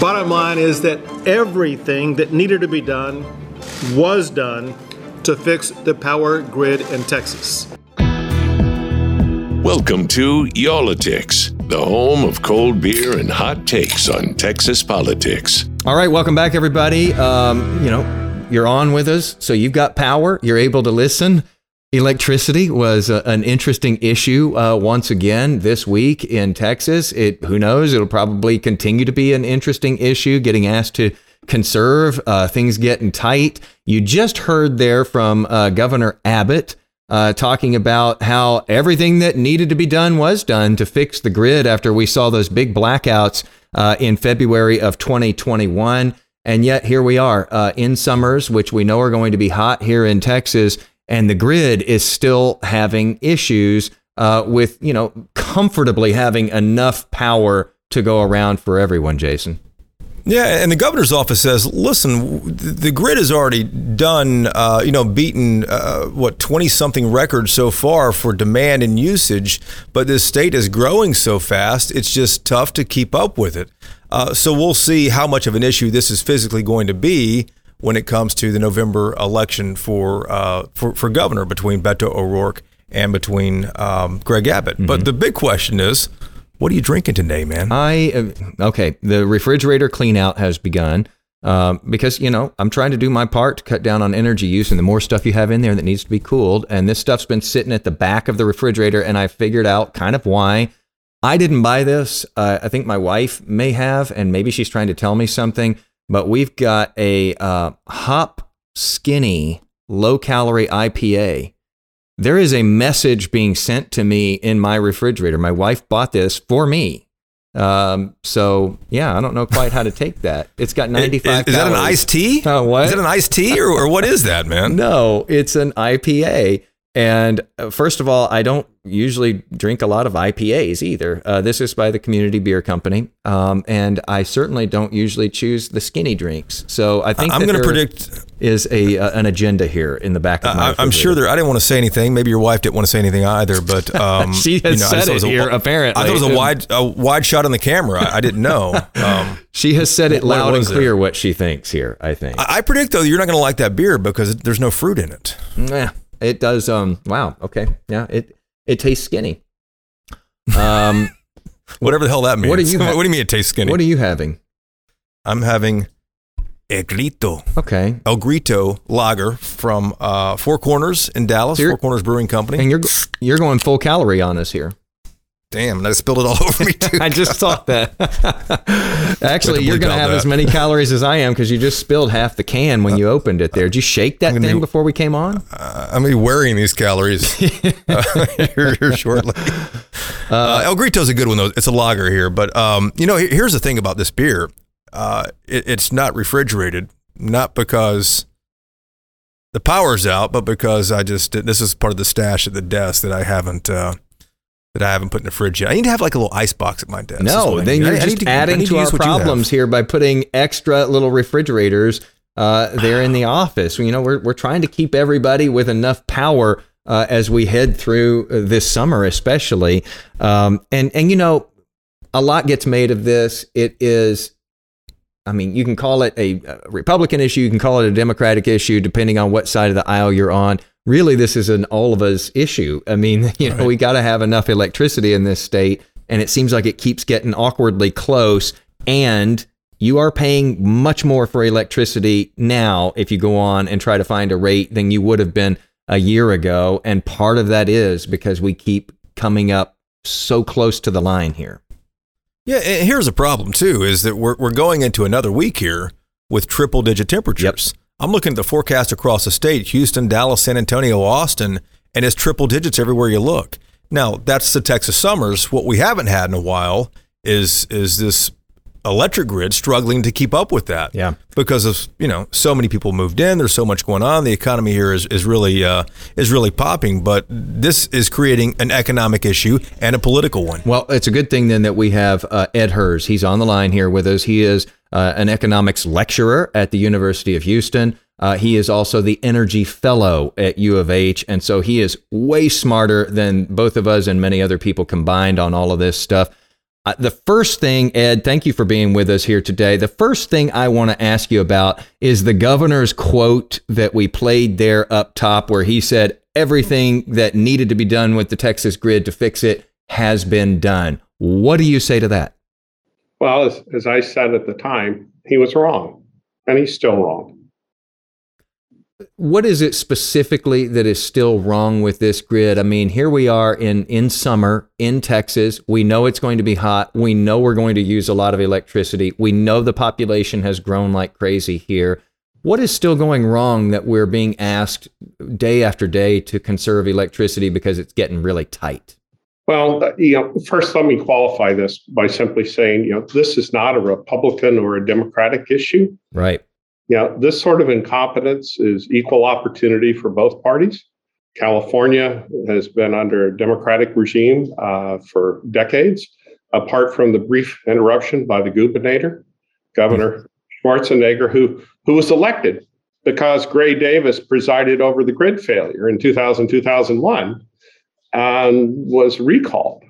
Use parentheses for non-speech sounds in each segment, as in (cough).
Bottom line is that everything that needed to be done was done to fix the power grid in Texas. Welcome to Y'all-itics, the home of cold beer and hot takes on Texas politics. All right, welcome back, everybody. Um, you know, you're on with us, so you've got power. You're able to listen. Electricity was a, an interesting issue uh, once again this week in Texas. It who knows? It'll probably continue to be an interesting issue. Getting asked to conserve, uh, things getting tight. You just heard there from uh, Governor Abbott uh, talking about how everything that needed to be done was done to fix the grid after we saw those big blackouts uh, in February of 2021. And yet here we are uh, in summers, which we know are going to be hot here in Texas and the grid is still having issues uh, with you know comfortably having enough power to go around for everyone. Jason. Yeah, and the governor's office says, listen, the grid has already done, uh, you know, beaten uh, what twenty something records so far for demand and usage, but this state is growing so fast, it's just tough to keep up with it. Uh, so we'll see how much of an issue this is physically going to be when it comes to the November election for uh, for, for governor between Beto O'Rourke and between um, Greg Abbott. Mm-hmm. But the big question is, what are you drinking today, man? I uh, okay. The refrigerator clean out has begun. Um, because you know I'm trying to do my part to cut down on energy use, and the more stuff you have in there that needs to be cooled, and this stuff's been sitting at the back of the refrigerator, and I figured out kind of why. I didn't buy this. Uh, I think my wife may have, and maybe she's trying to tell me something but we've got a uh, hop skinny low calorie IPA. There is a message being sent to me in my refrigerator. My wife bought this for me. Um, so yeah, I don't know quite how to take that. It's got (laughs) 95 Is, is that an iced tea? Uh, what? Is it an iced tea or, or what is that, man? (laughs) no, it's an IPA. And uh, first of all, I don't usually drink a lot of IPAs either. Uh, this is by the Community Beer Company, um, and I certainly don't usually choose the skinny drinks. So I think I'm going to predict is a uh, an agenda here in the back of my. I'm sure there. I didn't want to say anything. Maybe your wife didn't want to say anything either, but (laughs) um, she has you know, said it, it here. A, apparently, I thought it was a (laughs) wide a wide shot on the camera. I, I didn't know. Um, she has said it loud and clear what she thinks here. I think. I, I predict though you're not going to like that beer because there's no fruit in it. Yeah. It does. Um. Wow. Okay. Yeah. It it tastes skinny. Um. (laughs) Whatever the hell that means. What do you? Ha- (laughs) what do you mean it tastes skinny? What are you having? I'm having El Grito. Okay. El Grito lager from uh, Four Corners in Dallas, so Four Corners Brewing Company. And you're you're going full calorie on us here. Damn, and I spilled it all (laughs) over me too. (laughs) I just thought that. (laughs) Actually, you're going to have that. as many calories as I am because you just spilled half the can when you opened it there. Did you shake that thing be, before we came on? Uh, I'm going to be wearing these calories uh, here, here, shortly. Uh, uh, El Grito's a good one, though. It's a lager here. But, um, you know, here's the thing about this beer uh, it, it's not refrigerated, not because the power's out, but because I just, this is part of the stash at the desk that I haven't uh, that I haven't put in the fridge yet. I need to have like a little ice box at my desk. No, then you're I, just I adding to, to our problems here by putting extra little refrigerators uh, there in the office. You know, we're we're trying to keep everybody with enough power uh, as we head through uh, this summer, especially. Um, and and you know, a lot gets made of this. It is. I mean, you can call it a Republican issue, you can call it a Democratic issue, depending on what side of the aisle you're on really this is an all of us issue. I mean, (laughs) you know, right. we got to have enough electricity in this state, and it seems like it keeps getting awkwardly close. And you are paying much more for electricity now if you go on and try to find a rate than you would have been a year ago. And part of that is because we keep coming up so close to the line here. Yeah, and here's a problem too: is that we're we're going into another week here with triple digit temperatures. Yep. I'm looking at the forecast across the state Houston, Dallas, San Antonio, Austin, and it's triple digits everywhere you look. Now, that's the Texas summers. What we haven't had in a while is is this electric grid struggling to keep up with that. Yeah. Because of, you know, so many people moved in, there's so much going on. The economy here is, is really uh, is really popping, but this is creating an economic issue and a political one. Well, it's a good thing then that we have uh, Ed Hirs. He's on the line here with us. He is uh, an economics lecturer at the University of Houston. Uh, he is also the energy fellow at U of H. And so he is way smarter than both of us and many other people combined on all of this stuff. Uh, the first thing, Ed, thank you for being with us here today. The first thing I want to ask you about is the governor's quote that we played there up top, where he said, Everything that needed to be done with the Texas grid to fix it has been done. What do you say to that? Well, as, as I said at the time, he was wrong, and he's still wrong what is it specifically that is still wrong with this grid? I mean, here we are in in summer in Texas. We know it's going to be hot. We know we're going to use a lot of electricity. We know the population has grown like crazy here. What is still going wrong that we're being asked day after day to conserve electricity because it's getting really tight? Well, uh, you know, first let me qualify this by simply saying, you know, this is not a Republican or a Democratic issue. Right. Know, this sort of incompetence is equal opportunity for both parties. California has been under a Democratic regime uh, for decades, apart from the brief interruption by the gubernator, Governor Schwarzenegger, who, who was elected because Gray Davis presided over the grid failure in 2000, 2001 and was recalled.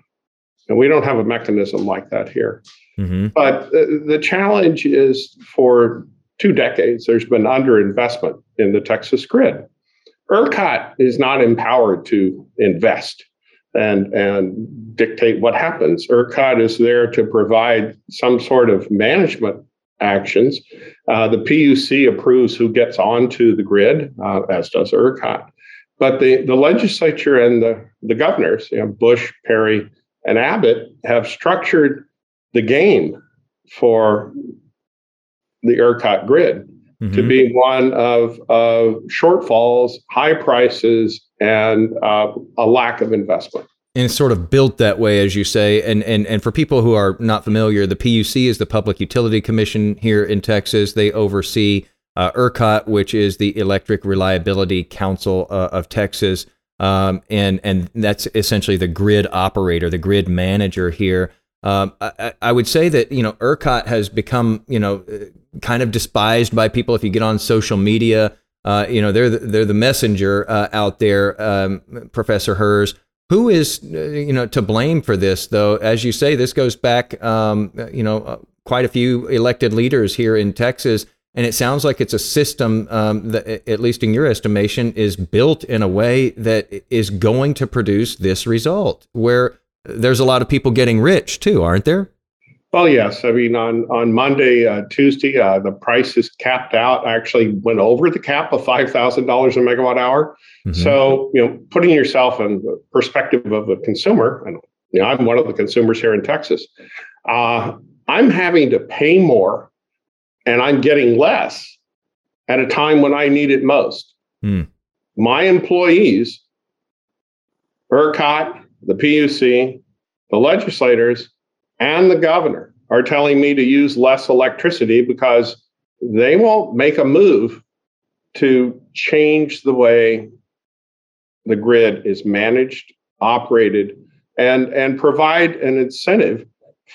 And we don't have a mechanism like that here. Mm-hmm. But uh, the challenge is for two decades, there's been underinvestment in the Texas grid. ERCOT is not empowered to invest and, and dictate what happens. ERCOT is there to provide some sort of management actions. Uh, the PUC approves who gets onto the grid, uh, as does ERCOT. But the, the legislature and the, the governors, you know, Bush, Perry, and Abbott, have structured the game for the ERCOT grid mm-hmm. to be one of, of shortfalls, high prices, and uh, a lack of investment. And it's sort of built that way, as you say. And, and, and for people who are not familiar, the PUC is the Public Utility Commission here in Texas. They oversee uh, ERCOT, which is the Electric Reliability Council uh, of Texas. Um, and, and that's essentially the grid operator, the grid manager here. Um, I, I, would say that you know ERCOT has become you know kind of despised by people. If you get on social media, uh, you know they're the, they're the messenger uh, out there. Um, Professor Hirs, who is uh, you know to blame for this though? As you say, this goes back um, you know uh, quite a few elected leaders here in Texas. And it sounds like it's a system um, that, at least in your estimation, is built in a way that is going to produce this result, where there's a lot of people getting rich too, aren't there? Well, yes. I mean, on on Monday, uh, Tuesday, uh, the price is capped out. Actually, went over the cap of five thousand dollars a megawatt hour. Mm-hmm. So, you know, putting yourself in the perspective of a consumer, and you know, I'm one of the consumers here in Texas. Uh, I'm having to pay more, and I'm getting less at a time when I need it most. Mm. My employees, ERCOT, the PUC, the legislators, and the governor are telling me to use less electricity because they won't make a move to change the way the grid is managed, operated, and, and provide an incentive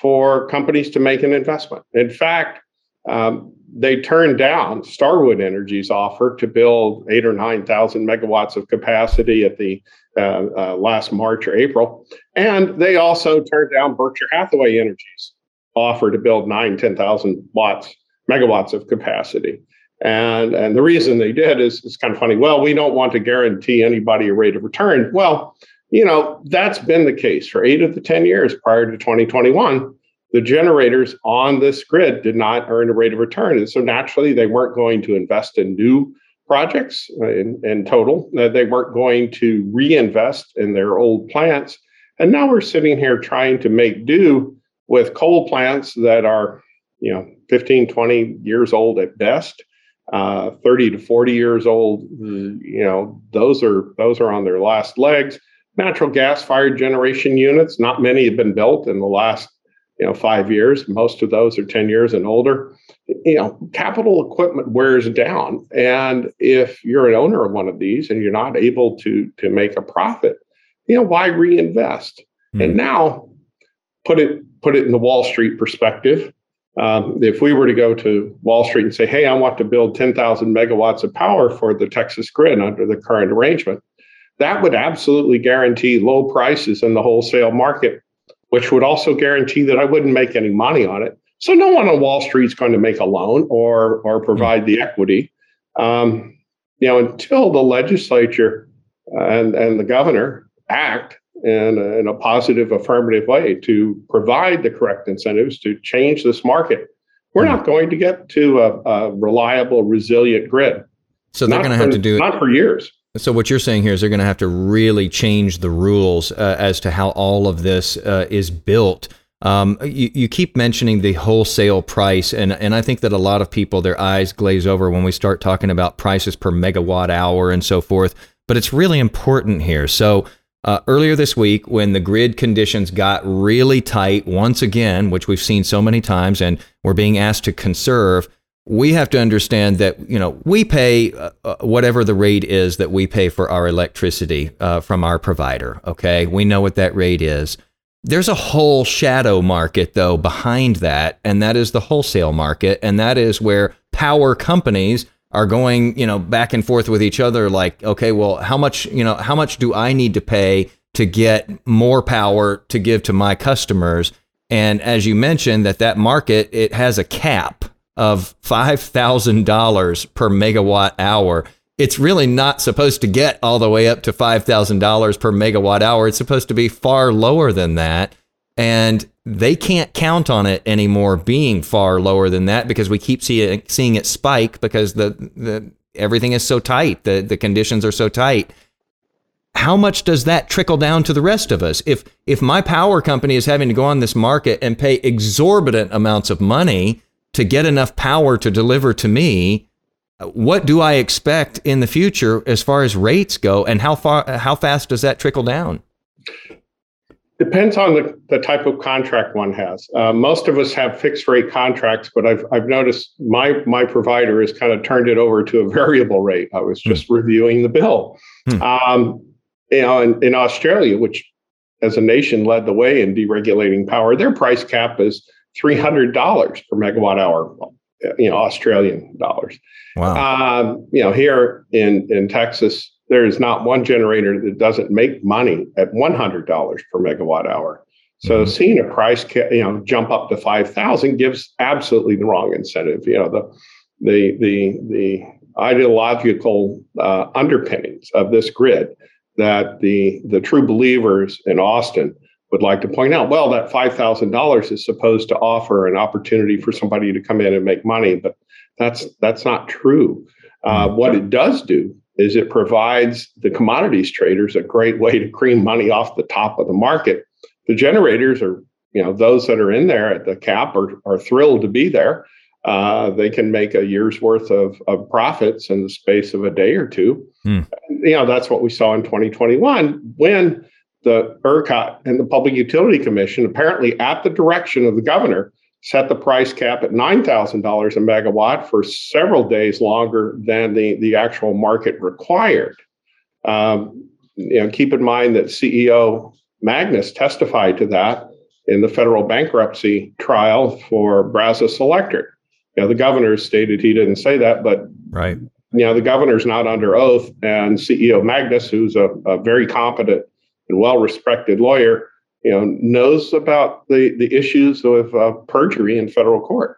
for companies to make an investment. In fact, um, they turned down Starwood Energy's offer to build eight or 9,000 megawatts of capacity at the uh, uh, last March or April. And they also turned down Berkshire Hathaway Energy's offer to build nine, 10,000 watts, megawatts of capacity. And, and the reason they did is it's kind of funny. Well, we don't want to guarantee anybody a rate of return. Well, you know, that's been the case for eight of the 10 years prior to 2021 the generators on this grid did not earn a rate of return. And so naturally, they weren't going to invest in new projects uh, in, in total. Uh, they weren't going to reinvest in their old plants. And now we're sitting here trying to make do with coal plants that are, you know, 15, 20 years old at best. Uh, 30 to 40 years old, you know, those are those are on their last legs. Natural gas fired generation units, not many have been built in the last you know five years most of those are 10 years and older. You know capital equipment wears down and if you're an owner of one of these and you're not able to to make a profit you know why reinvest? Mm-hmm. and now put it put it in the wall street perspective. Um, if we were to go to wall street and say hey i want to build 10000 megawatts of power for the texas grid under the current arrangement that would absolutely guarantee low prices in the wholesale market which would also guarantee that I wouldn't make any money on it. So no one on Wall Street is going to make a loan or or provide the equity. Um, you know, until the legislature and and the governor act in a, in a positive, affirmative way to provide the correct incentives to change this market, we're not going to get to a, a reliable, resilient grid. So they're going to have to do it not for years. So what you're saying here is they're going to have to really change the rules uh, as to how all of this uh, is built. Um, you, you keep mentioning the wholesale price, and, and I think that a lot of people, their eyes glaze over when we start talking about prices per megawatt hour and so forth. But it's really important here. So uh, earlier this week, when the grid conditions got really tight once again, which we've seen so many times, and we're being asked to conserve, we have to understand that you know we pay uh, uh, whatever the rate is that we pay for our electricity uh, from our provider. Okay, we know what that rate is. There's a whole shadow market though behind that, and that is the wholesale market, and that is where power companies are going, you know, back and forth with each other like, okay, well, how much, you know, how much do I need to pay to get more power to give to my customers? And as you mentioned that that market it has a cap of $5,000 per megawatt hour. It's really not supposed to get all the way up to $5,000 per megawatt hour. It's supposed to be far lower than that. And they can't count on it anymore being far lower than that because we keep see seeing it spike because the, the everything is so tight. The, the conditions are so tight. How much does that trickle down to the rest of us? If if my power company is having to go on this market and pay exorbitant amounts of money to get enough power to deliver to me, what do I expect in the future as far as rates go, and how far how fast does that trickle down? Depends on the, the type of contract one has. Uh, most of us have fixed rate contracts, but I've, I've noticed my, my provider has kind of turned it over to a (laughs) variable rate. I was just hmm. reviewing the bill. Hmm. Um, you know, in, in Australia, which as a nation led the way in deregulating power, their price cap is $300 per megawatt hour, you know, Australian dollars. Wow. Um, you know, here in, in Texas, there is not one generator that doesn't make money at $100 per megawatt hour. So mm-hmm. seeing a price, you know, jump up to 5,000 gives absolutely the wrong incentive. You know, the, the, the, the ideological uh, underpinnings of this grid that the, the true believers in Austin would like to point out well that $5000 is supposed to offer an opportunity for somebody to come in and make money but that's that's not true uh, mm-hmm. what it does do is it provides the commodities traders a great way to cream money off the top of the market the generators are you know those that are in there at the cap are, are thrilled to be there uh, they can make a year's worth of, of profits in the space of a day or two. Mm. You know, that's what we saw in 2021 when the ERCOT and the Public Utility Commission, apparently at the direction of the governor, set the price cap at $9,000 a megawatt for several days longer than the, the actual market required. Um, you know, keep in mind that CEO Magness testified to that in the federal bankruptcy trial for Brazos Electric. You know, the governor stated he didn't say that, but right. You know, the governor's not under oath, and CEO Magness, who's a, a very competent and well-respected lawyer, you know, knows about the the issues of uh, perjury in federal court.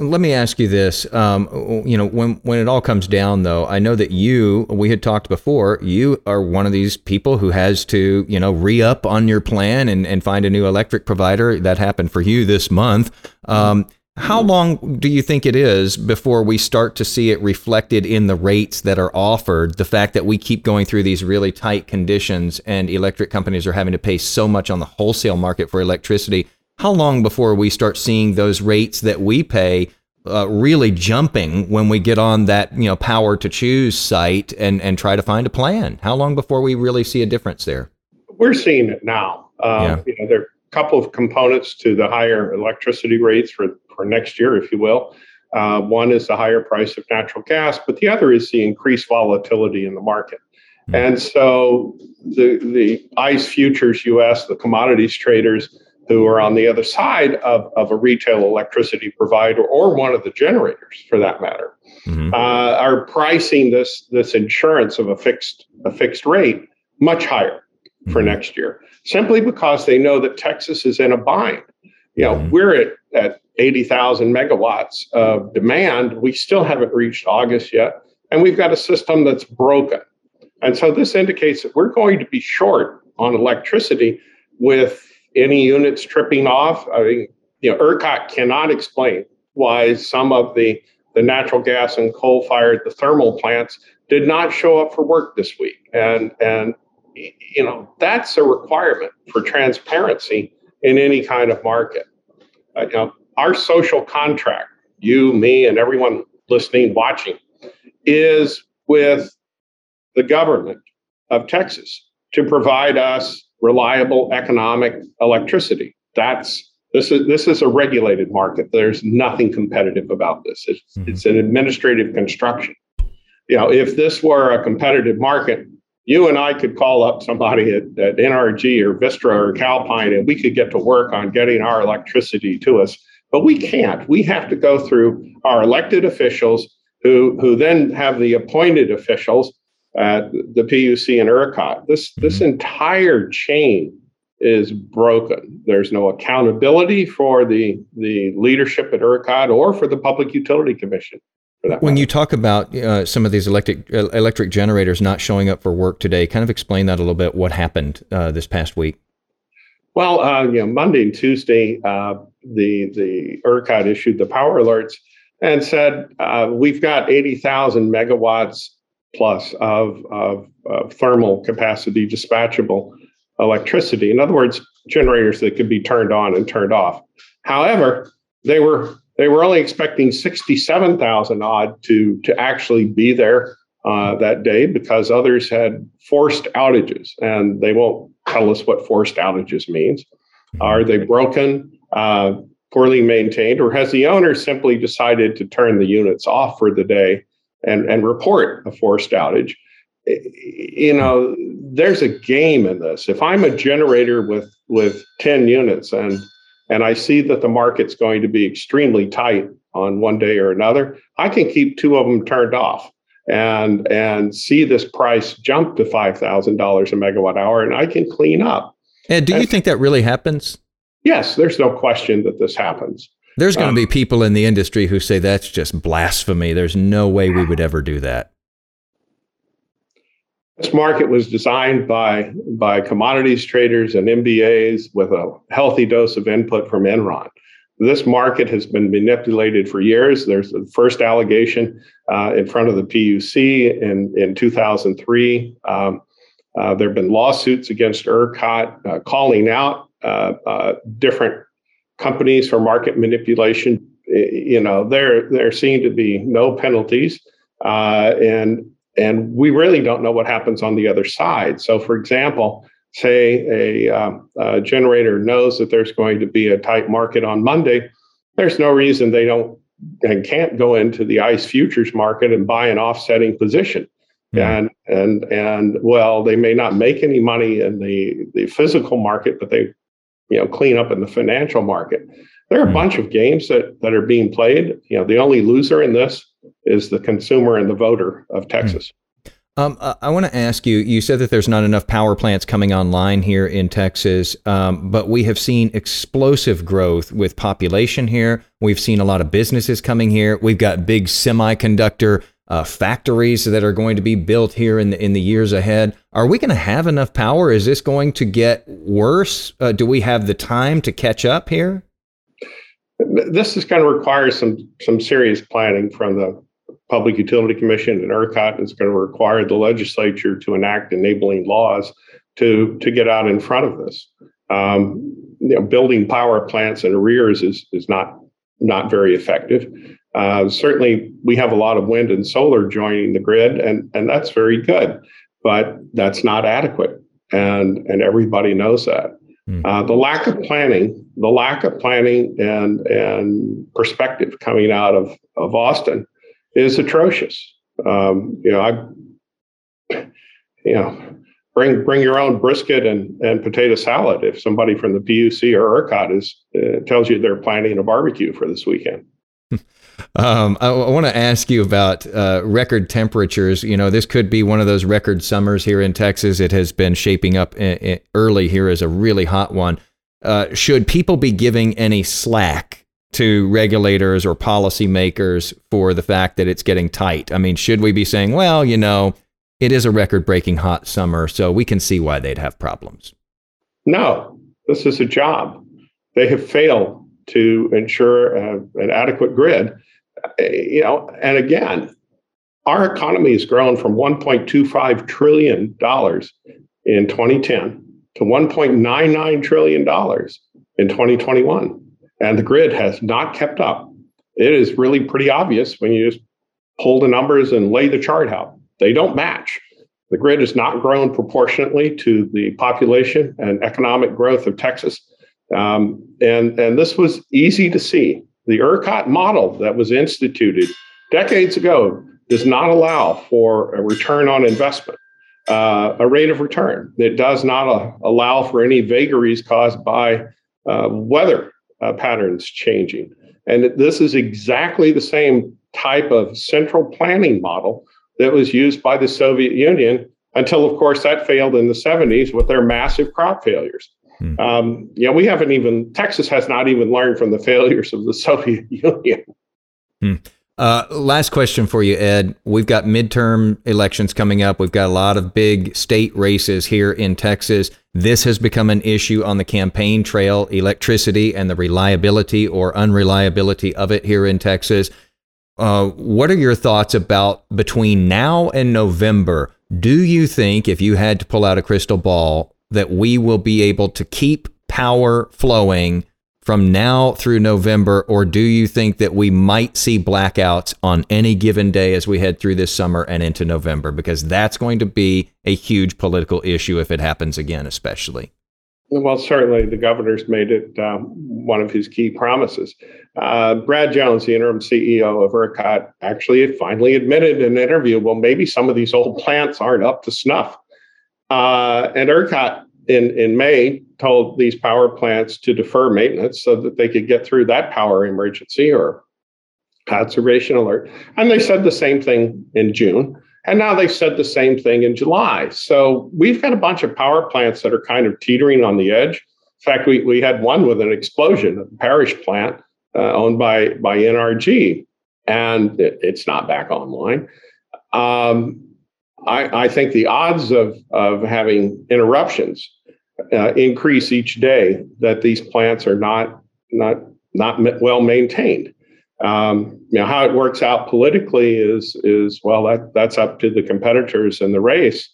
Let me ask you this. Um, you know, when when it all comes down, though, I know that you, we had talked before, you are one of these people who has to, you know, re up on your plan and, and find a new electric provider. That happened for you this month. Um, how long do you think it is before we start to see it reflected in the rates that are offered? The fact that we keep going through these really tight conditions and electric companies are having to pay so much on the wholesale market for electricity. How long before we start seeing those rates that we pay uh, really jumping when we get on that you know power to choose site and and try to find a plan? How long before we really see a difference there? We're seeing it now. Um, yeah. You know, there are a couple of components to the higher electricity rates for for next year, if you will. Uh, one is the higher price of natural gas, but the other is the increased volatility in the market. Mm-hmm. And so the the ICE futures US, the commodities traders who are on the other side of, of a retail electricity provider or one of the generators for that matter, mm-hmm. uh, are pricing this this insurance of a fixed a fixed rate much higher for mm-hmm. next year, simply because they know that Texas is in a bind. You know, mm-hmm. we're at, at 80,000 megawatts of demand. We still haven't reached August yet, and we've got a system that's broken. And so this indicates that we're going to be short on electricity with any units tripping off. I mean, you know, ERCOT cannot explain why some of the, the natural gas and coal fired, the thermal plants did not show up for work this week. And, and, you know, that's a requirement for transparency in any kind of market. Uh, you know, our social contract, you, me, and everyone listening, watching, is with the government of Texas to provide us reliable economic electricity. That's this is this is a regulated market. There's nothing competitive about this. It's mm-hmm. it's an administrative construction. You know, if this were a competitive market, you and I could call up somebody at, at NRG or Vistra or Calpine and we could get to work on getting our electricity to us. But we can't. We have to go through our elected officials who who then have the appointed officials at the PUC and ERCOT. This mm-hmm. this entire chain is broken. There's no accountability for the the leadership at ERCOT or for the Public Utility Commission. When matter. you talk about uh, some of these electric uh, electric generators not showing up for work today, kind of explain that a little bit. What happened uh, this past week? Well, uh, you know, Monday and Tuesday, uh, the the ERCOT issued the power alerts and said uh, we've got eighty thousand megawatts plus of, of, of thermal capacity dispatchable electricity. In other words, generators that could be turned on and turned off. However, they were they were only expecting 67,000 odd to to actually be there uh, that day because others had forced outages, and they won't tell us what forced outages means. Are they broken, uh, poorly maintained, or has the owner simply decided to turn the units off for the day and, and report a forced outage. You know, there's a game in this. If I'm a generator with with 10 units and and I see that the market's going to be extremely tight on one day or another, I can keep two of them turned off and and see this price jump to five thousand dollars a megawatt hour, and I can clean up. And do you think that really happens? Yes, there's no question that this happens. There's going to um, be people in the industry who say that's just blasphemy. There's no way we would ever do that. This market was designed by by commodities traders and MBAs with a healthy dose of input from Enron. This market has been manipulated for years. There's the first allegation uh, in front of the PUC in, in 2003. Um, uh, there have been lawsuits against ERCOT uh, calling out uh, uh, different companies for market manipulation, you know, there there seem to be no penalties, uh, and and we really don't know what happens on the other side. So, for example, say a, um, a generator knows that there's going to be a tight market on Monday, there's no reason they don't and can't go into the ICE futures market and buy an offsetting position. And and and well, they may not make any money in the the physical market, but they you know clean up in the financial market. There are a bunch of games that that are being played. You know, the only loser in this is the consumer and the voter of hmm. Texas. Um, I want to ask you. You said that there's not enough power plants coming online here in Texas, um, but we have seen explosive growth with population here. We've seen a lot of businesses coming here. We've got big semiconductor uh, factories that are going to be built here in the, in the years ahead. Are we going to have enough power? Is this going to get worse? Uh, do we have the time to catch up here? This is going to require some some serious planning from the Public Utility Commission and ERCOT. It's going to require the legislature to enact enabling laws to to get out in front of this. Um, you know, building power plants in arrears is is not not very effective. Uh, certainly, we have a lot of wind and solar joining the grid, and, and that's very good, but that's not adequate. And, and everybody knows that. Mm. Uh, the lack of planning, the lack of planning and, and perspective coming out of, of Austin is atrocious. Um, you know, I, (laughs) you know, bring bring your own brisket and, and potato salad if somebody from the PUC or ERCOT is uh, tells you they're planning a barbecue for this weekend. Um, I, I want to ask you about uh, record temperatures. You know, this could be one of those record summers here in Texas. It has been shaping up in, in early here as a really hot one. Uh, should people be giving any slack to regulators or policymakers for the fact that it's getting tight? I mean, should we be saying, well, you know, it is a record breaking hot summer, so we can see why they'd have problems? No, this is a job. They have failed to ensure an adequate grid. Uh, you know, and again, our economy has grown from 1.25 trillion dollars in 2010 to 1.99 trillion dollars in 2021, and the grid has not kept up. It is really pretty obvious when you just pull the numbers and lay the chart out. They don't match. The grid has not grown proportionately to the population and economic growth of Texas. Um, and, and this was easy to see. The ERCOT model that was instituted decades ago does not allow for a return on investment, uh, a rate of return. It does not uh, allow for any vagaries caused by uh, weather uh, patterns changing. And this is exactly the same type of central planning model that was used by the Soviet Union until, of course, that failed in the 70s with their massive crop failures. Hmm. Um, know, we haven't even, Texas has not even learned from the failures of the (laughs) Soviet Union. Hmm. Uh, last question for you, Ed. We've got midterm elections coming up. We've got a lot of big state races here in Texas. This has become an issue on the campaign trail electricity and the reliability or unreliability of it here in Texas. Uh, what are your thoughts about between now and November? Do you think, if you had to pull out a crystal ball, that we will be able to keep power flowing from now through November, or do you think that we might see blackouts on any given day as we head through this summer and into November? Because that's going to be a huge political issue if it happens again, especially. Well, certainly the governor's made it um, one of his key promises. Uh, Brad Jones, the interim CEO of ERCOT, actually finally admitted in an interview, well, maybe some of these old plants aren't up to snuff. Uh, and ERCOT in, in May told these power plants to defer maintenance so that they could get through that power emergency or conservation alert. And they said the same thing in June. And now they've said the same thing in July. So we've got a bunch of power plants that are kind of teetering on the edge. In fact, we, we had one with an explosion, a parish plant uh, owned by, by NRG, and it, it's not back online. Um, I, I, think the odds of, of having interruptions uh, increase each day that these plants are not, not, not well maintained. Um, you know how it works out politically is is well that that's up to the competitors in the race,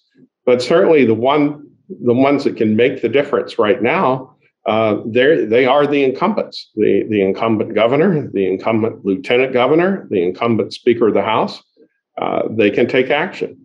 but certainly the one the ones that can make the difference right now uh, they they are the incumbents. The the incumbent governor the incumbent lieutenant governor the incumbent speaker of the house uh, they can take action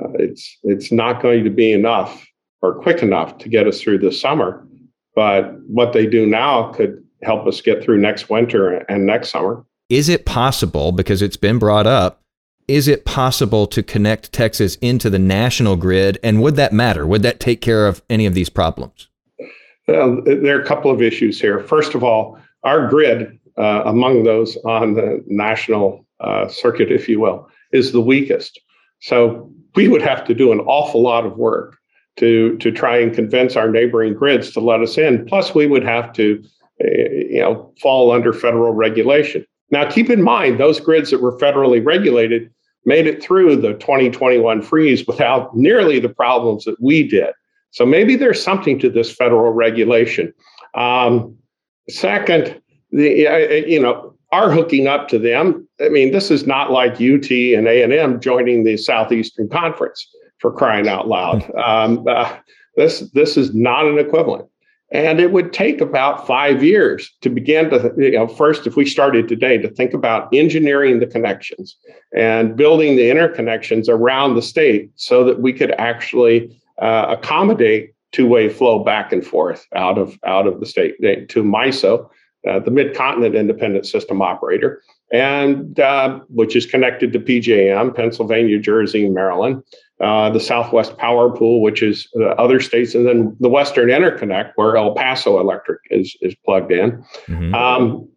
uh, it's it's not going to be enough or quick enough to get us through this summer but what they do now could help us get through next winter and next summer. Is it possible, because it's been brought up, is it possible to connect Texas into the national grid? And would that matter? Would that take care of any of these problems? Well, there are a couple of issues here. First of all, our grid, uh, among those on the national uh, circuit, if you will, is the weakest. So we would have to do an awful lot of work to to try and convince our neighboring grids to let us in. Plus, we would have to eh, you know, fall under federal regulation. Now, keep in mind, those grids that were federally regulated made it through the 2021 freeze without nearly the problems that we did. So maybe there's something to this federal regulation. Um, second, the eh, eh, you know our hooking up to them. I mean, this is not like UT and A and M joining the Southeastern Conference for crying out loud. (laughs) Um, uh, this this is not an equivalent. And it would take about five years to begin to, you know, first, if we started today, to think about engineering the connections and building the interconnections around the state so that we could actually uh, accommodate two-way flow back and forth out of out of the state to MISO, uh, the Mid-Continent Independent System Operator, and uh, which is connected to PJM, Pennsylvania, Jersey, Maryland, uh, the Southwest Power Pool, which is uh, other states, and then the Western Interconnect, where El Paso Electric is is plugged in. Mm-hmm. Um,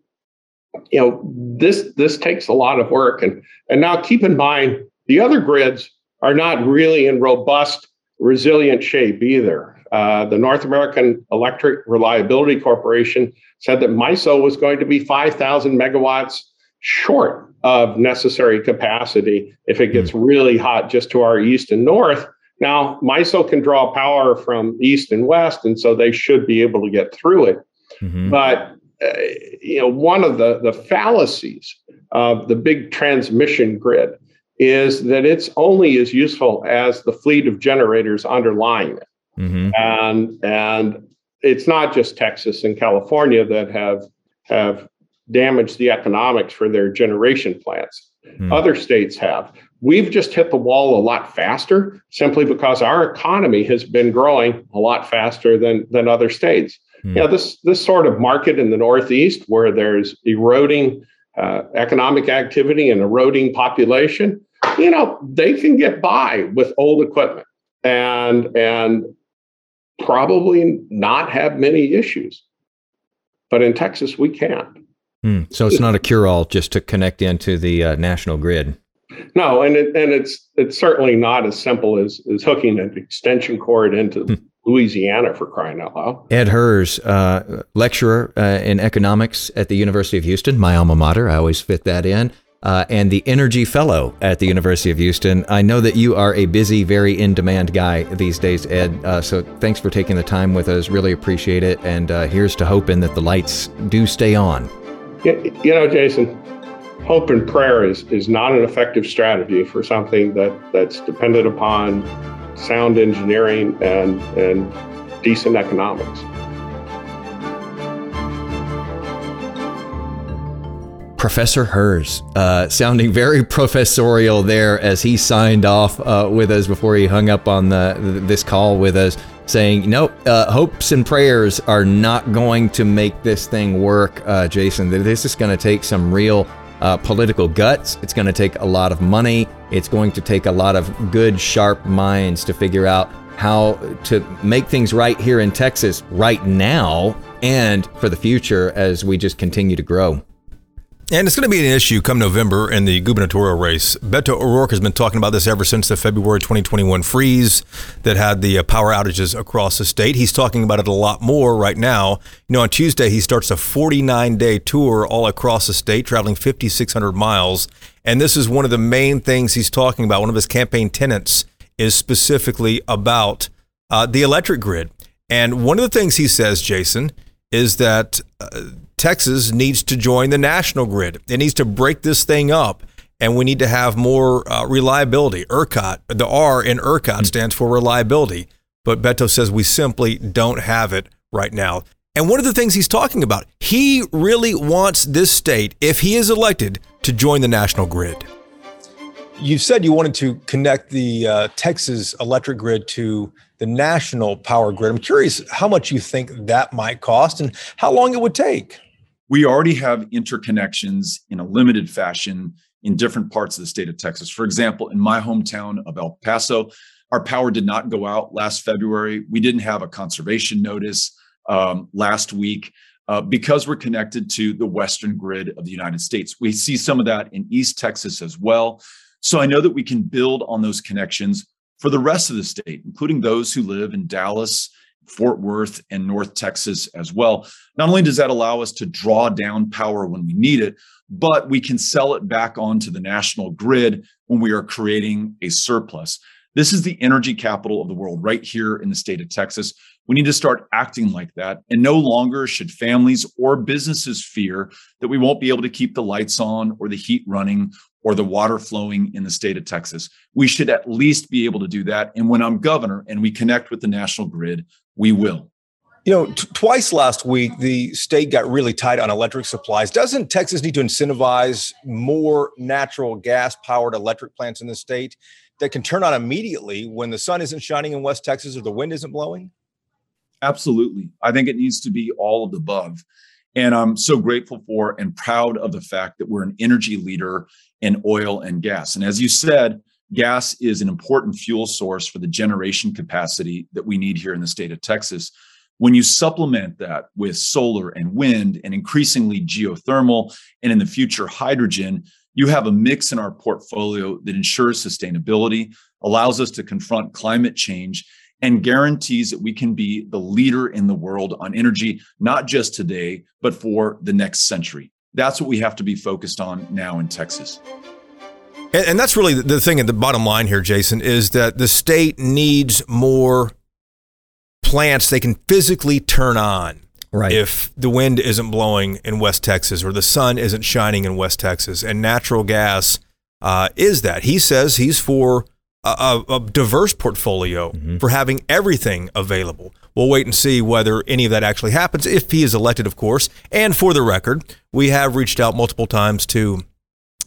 you know, this this takes a lot of work. And and now keep in mind the other grids are not really in robust, resilient shape either. Uh, the North American Electric Reliability Corporation said that MISO was going to be 5,000 megawatts short of necessary capacity if it gets really hot just to our east and north. Now, MISO can draw power from east and west, and so they should be able to get through it. Mm-hmm. But uh, you know, one of the the fallacies of the big transmission grid is that it's only as useful as the fleet of generators underlying it. Mm-hmm. And and it's not just Texas and California that have have damaged the economics for their generation plants. Mm-hmm. Other states have. We've just hit the wall a lot faster simply because our economy has been growing a lot faster than than other states. Mm-hmm. You know, this this sort of market in the Northeast where there's eroding uh, economic activity and eroding population, you know, they can get by with old equipment and and probably not have many issues. But in Texas, we can't. Mm, so it's not a cure-all just to connect into the uh, national grid. No, and it, and it's it's certainly not as simple as as hooking an extension cord into hmm. Louisiana for crying out loud. Ed Hirs, uh, lecturer uh, in economics at the University of Houston, my alma mater. I always fit that in uh, and the Energy Fellow at the University of Houston. I know that you are a busy, very in demand guy these days, Ed. Uh, so thanks for taking the time with us. Really appreciate it. And uh, here's to hoping that the lights do stay on. You know, Jason, hope and prayer is, is not an effective strategy for something that, that's dependent upon sound engineering and, and decent economics. Professor Hirs, uh, sounding very (laughs) professorial there as he signed off uh, with us before he hung up on the, this call with us, saying, "Nope, uh, hopes and prayers are not going to make this thing work, uh, Jason. This is going to take some real uh, political guts. It's going to take a lot of money. It's going to take a lot of good, sharp minds to figure out." How to make things right here in Texas right now and for the future as we just continue to grow. And it's going to be an issue come November in the gubernatorial race. Beto O'Rourke has been talking about this ever since the February 2021 freeze that had the uh, power outages across the state. He's talking about it a lot more right now. You know, on Tuesday, he starts a 49 day tour all across the state, traveling 5,600 miles. And this is one of the main things he's talking about. One of his campaign tenants is specifically about uh, the electric grid. And one of the things he says, Jason, is that uh, Texas needs to join the national grid. It needs to break this thing up, and we need to have more uh, reliability. ERCOT, the R in ERCOT stands for reliability, but Beto says we simply don't have it right now. And one of the things he's talking about, he really wants this state, if he is elected, to join the national grid. You said you wanted to connect the uh, Texas electric grid to the national power grid. I'm curious how much you think that might cost and how long it would take we already have interconnections in a limited fashion in different parts of the state of Texas. For example, in my hometown of El Paso, our power did not go out last February. We didn't have a conservation notice um, last week uh, because we're connected to the western grid of the United States. We see some of that in East Texas as well. So I know that we can build on those connections for the rest of the state, including those who live in Dallas Fort Worth and North Texas as well. Not only does that allow us to draw down power when we need it, but we can sell it back onto the national grid when we are creating a surplus. This is the energy capital of the world right here in the state of Texas. We need to start acting like that. And no longer should families or businesses fear that we won't be able to keep the lights on or the heat running or the water flowing in the state of Texas. We should at least be able to do that. And when I'm governor and we connect with the national grid, we will. You know, t- twice last week, the state got really tight on electric supplies. Doesn't Texas need to incentivize more natural gas powered electric plants in the state that can turn on immediately when the sun isn't shining in West Texas or the wind isn't blowing? Absolutely. I think it needs to be all of the above. And I'm so grateful for and proud of the fact that we're an energy leader in oil and gas. And as you said, gas is an important fuel source for the generation capacity that we need here in the state of Texas. When you supplement that with solar and wind and increasingly geothermal and in the future hydrogen, you have a mix in our portfolio that ensures sustainability, allows us to confront climate change, and guarantees that we can be the leader in the world on energy, not just today, but for the next century. That's what we have to be focused on now in Texas. And, and that's really the thing at the bottom line here, Jason, is that the state needs more plants they can physically turn on. Right. If the wind isn't blowing in West Texas or the sun isn't shining in West Texas, and natural gas uh, is that. He says he's for a, a diverse portfolio mm-hmm. for having everything available. We'll wait and see whether any of that actually happens if he is elected, of course. And for the record, we have reached out multiple times to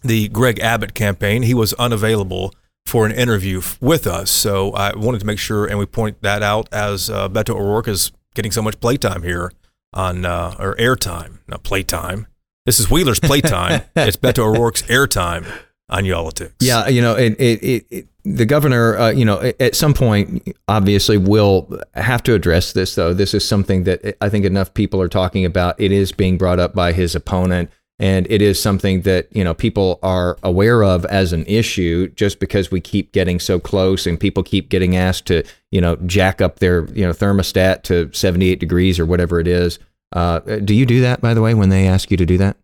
the Greg Abbott campaign. He was unavailable for an interview with us. So I wanted to make sure, and we point that out as uh, Beto O'Rourke is getting so much playtime here on, uh, or airtime, not playtime. This is Wheeler's playtime. (laughs) it's Beto O'Rourke's airtime on Y'all-itics. Yeah, you know, it, it, it, the governor, uh, you know, at some point, obviously, will have to address this. Though this is something that I think enough people are talking about. It is being brought up by his opponent, and it is something that you know people are aware of as an issue. Just because we keep getting so close, and people keep getting asked to, you know, jack up their you know thermostat to seventy eight degrees or whatever it is. Uh, do you do that, by the way, when they ask you to do that?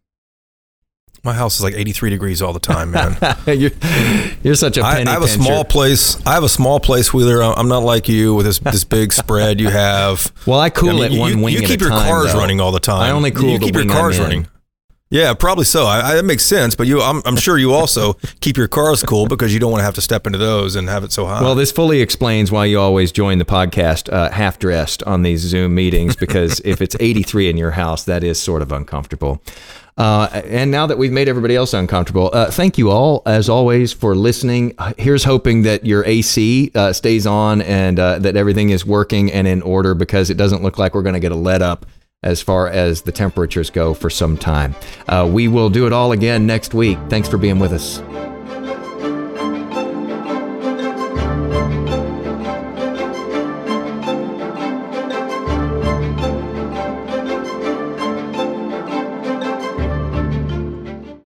My house is like 83 degrees all the time, man. (laughs) you're, you're, such a penny I, I have pincher. a small place. I have a small place, Wheeler. I'm not like you with this this big (laughs) spread you have. Well, I cool I mean, it one you, wing You keep your time, cars though. running all the time. I only cool you the keep wing your cars running. Yeah, probably so. I, I, that makes sense. But you, I'm, I'm sure you also (laughs) keep your cars cool because you don't want to have to step into those and have it so hot. Well, this fully explains why you always join the podcast uh, half dressed on these Zoom meetings because if it's 83 in your house, that is sort of uncomfortable. Uh, and now that we've made everybody else uncomfortable, uh, thank you all, as always, for listening. Here's hoping that your AC uh, stays on and uh, that everything is working and in order because it doesn't look like we're going to get a let up as far as the temperatures go for some time. Uh, we will do it all again next week. Thanks for being with us.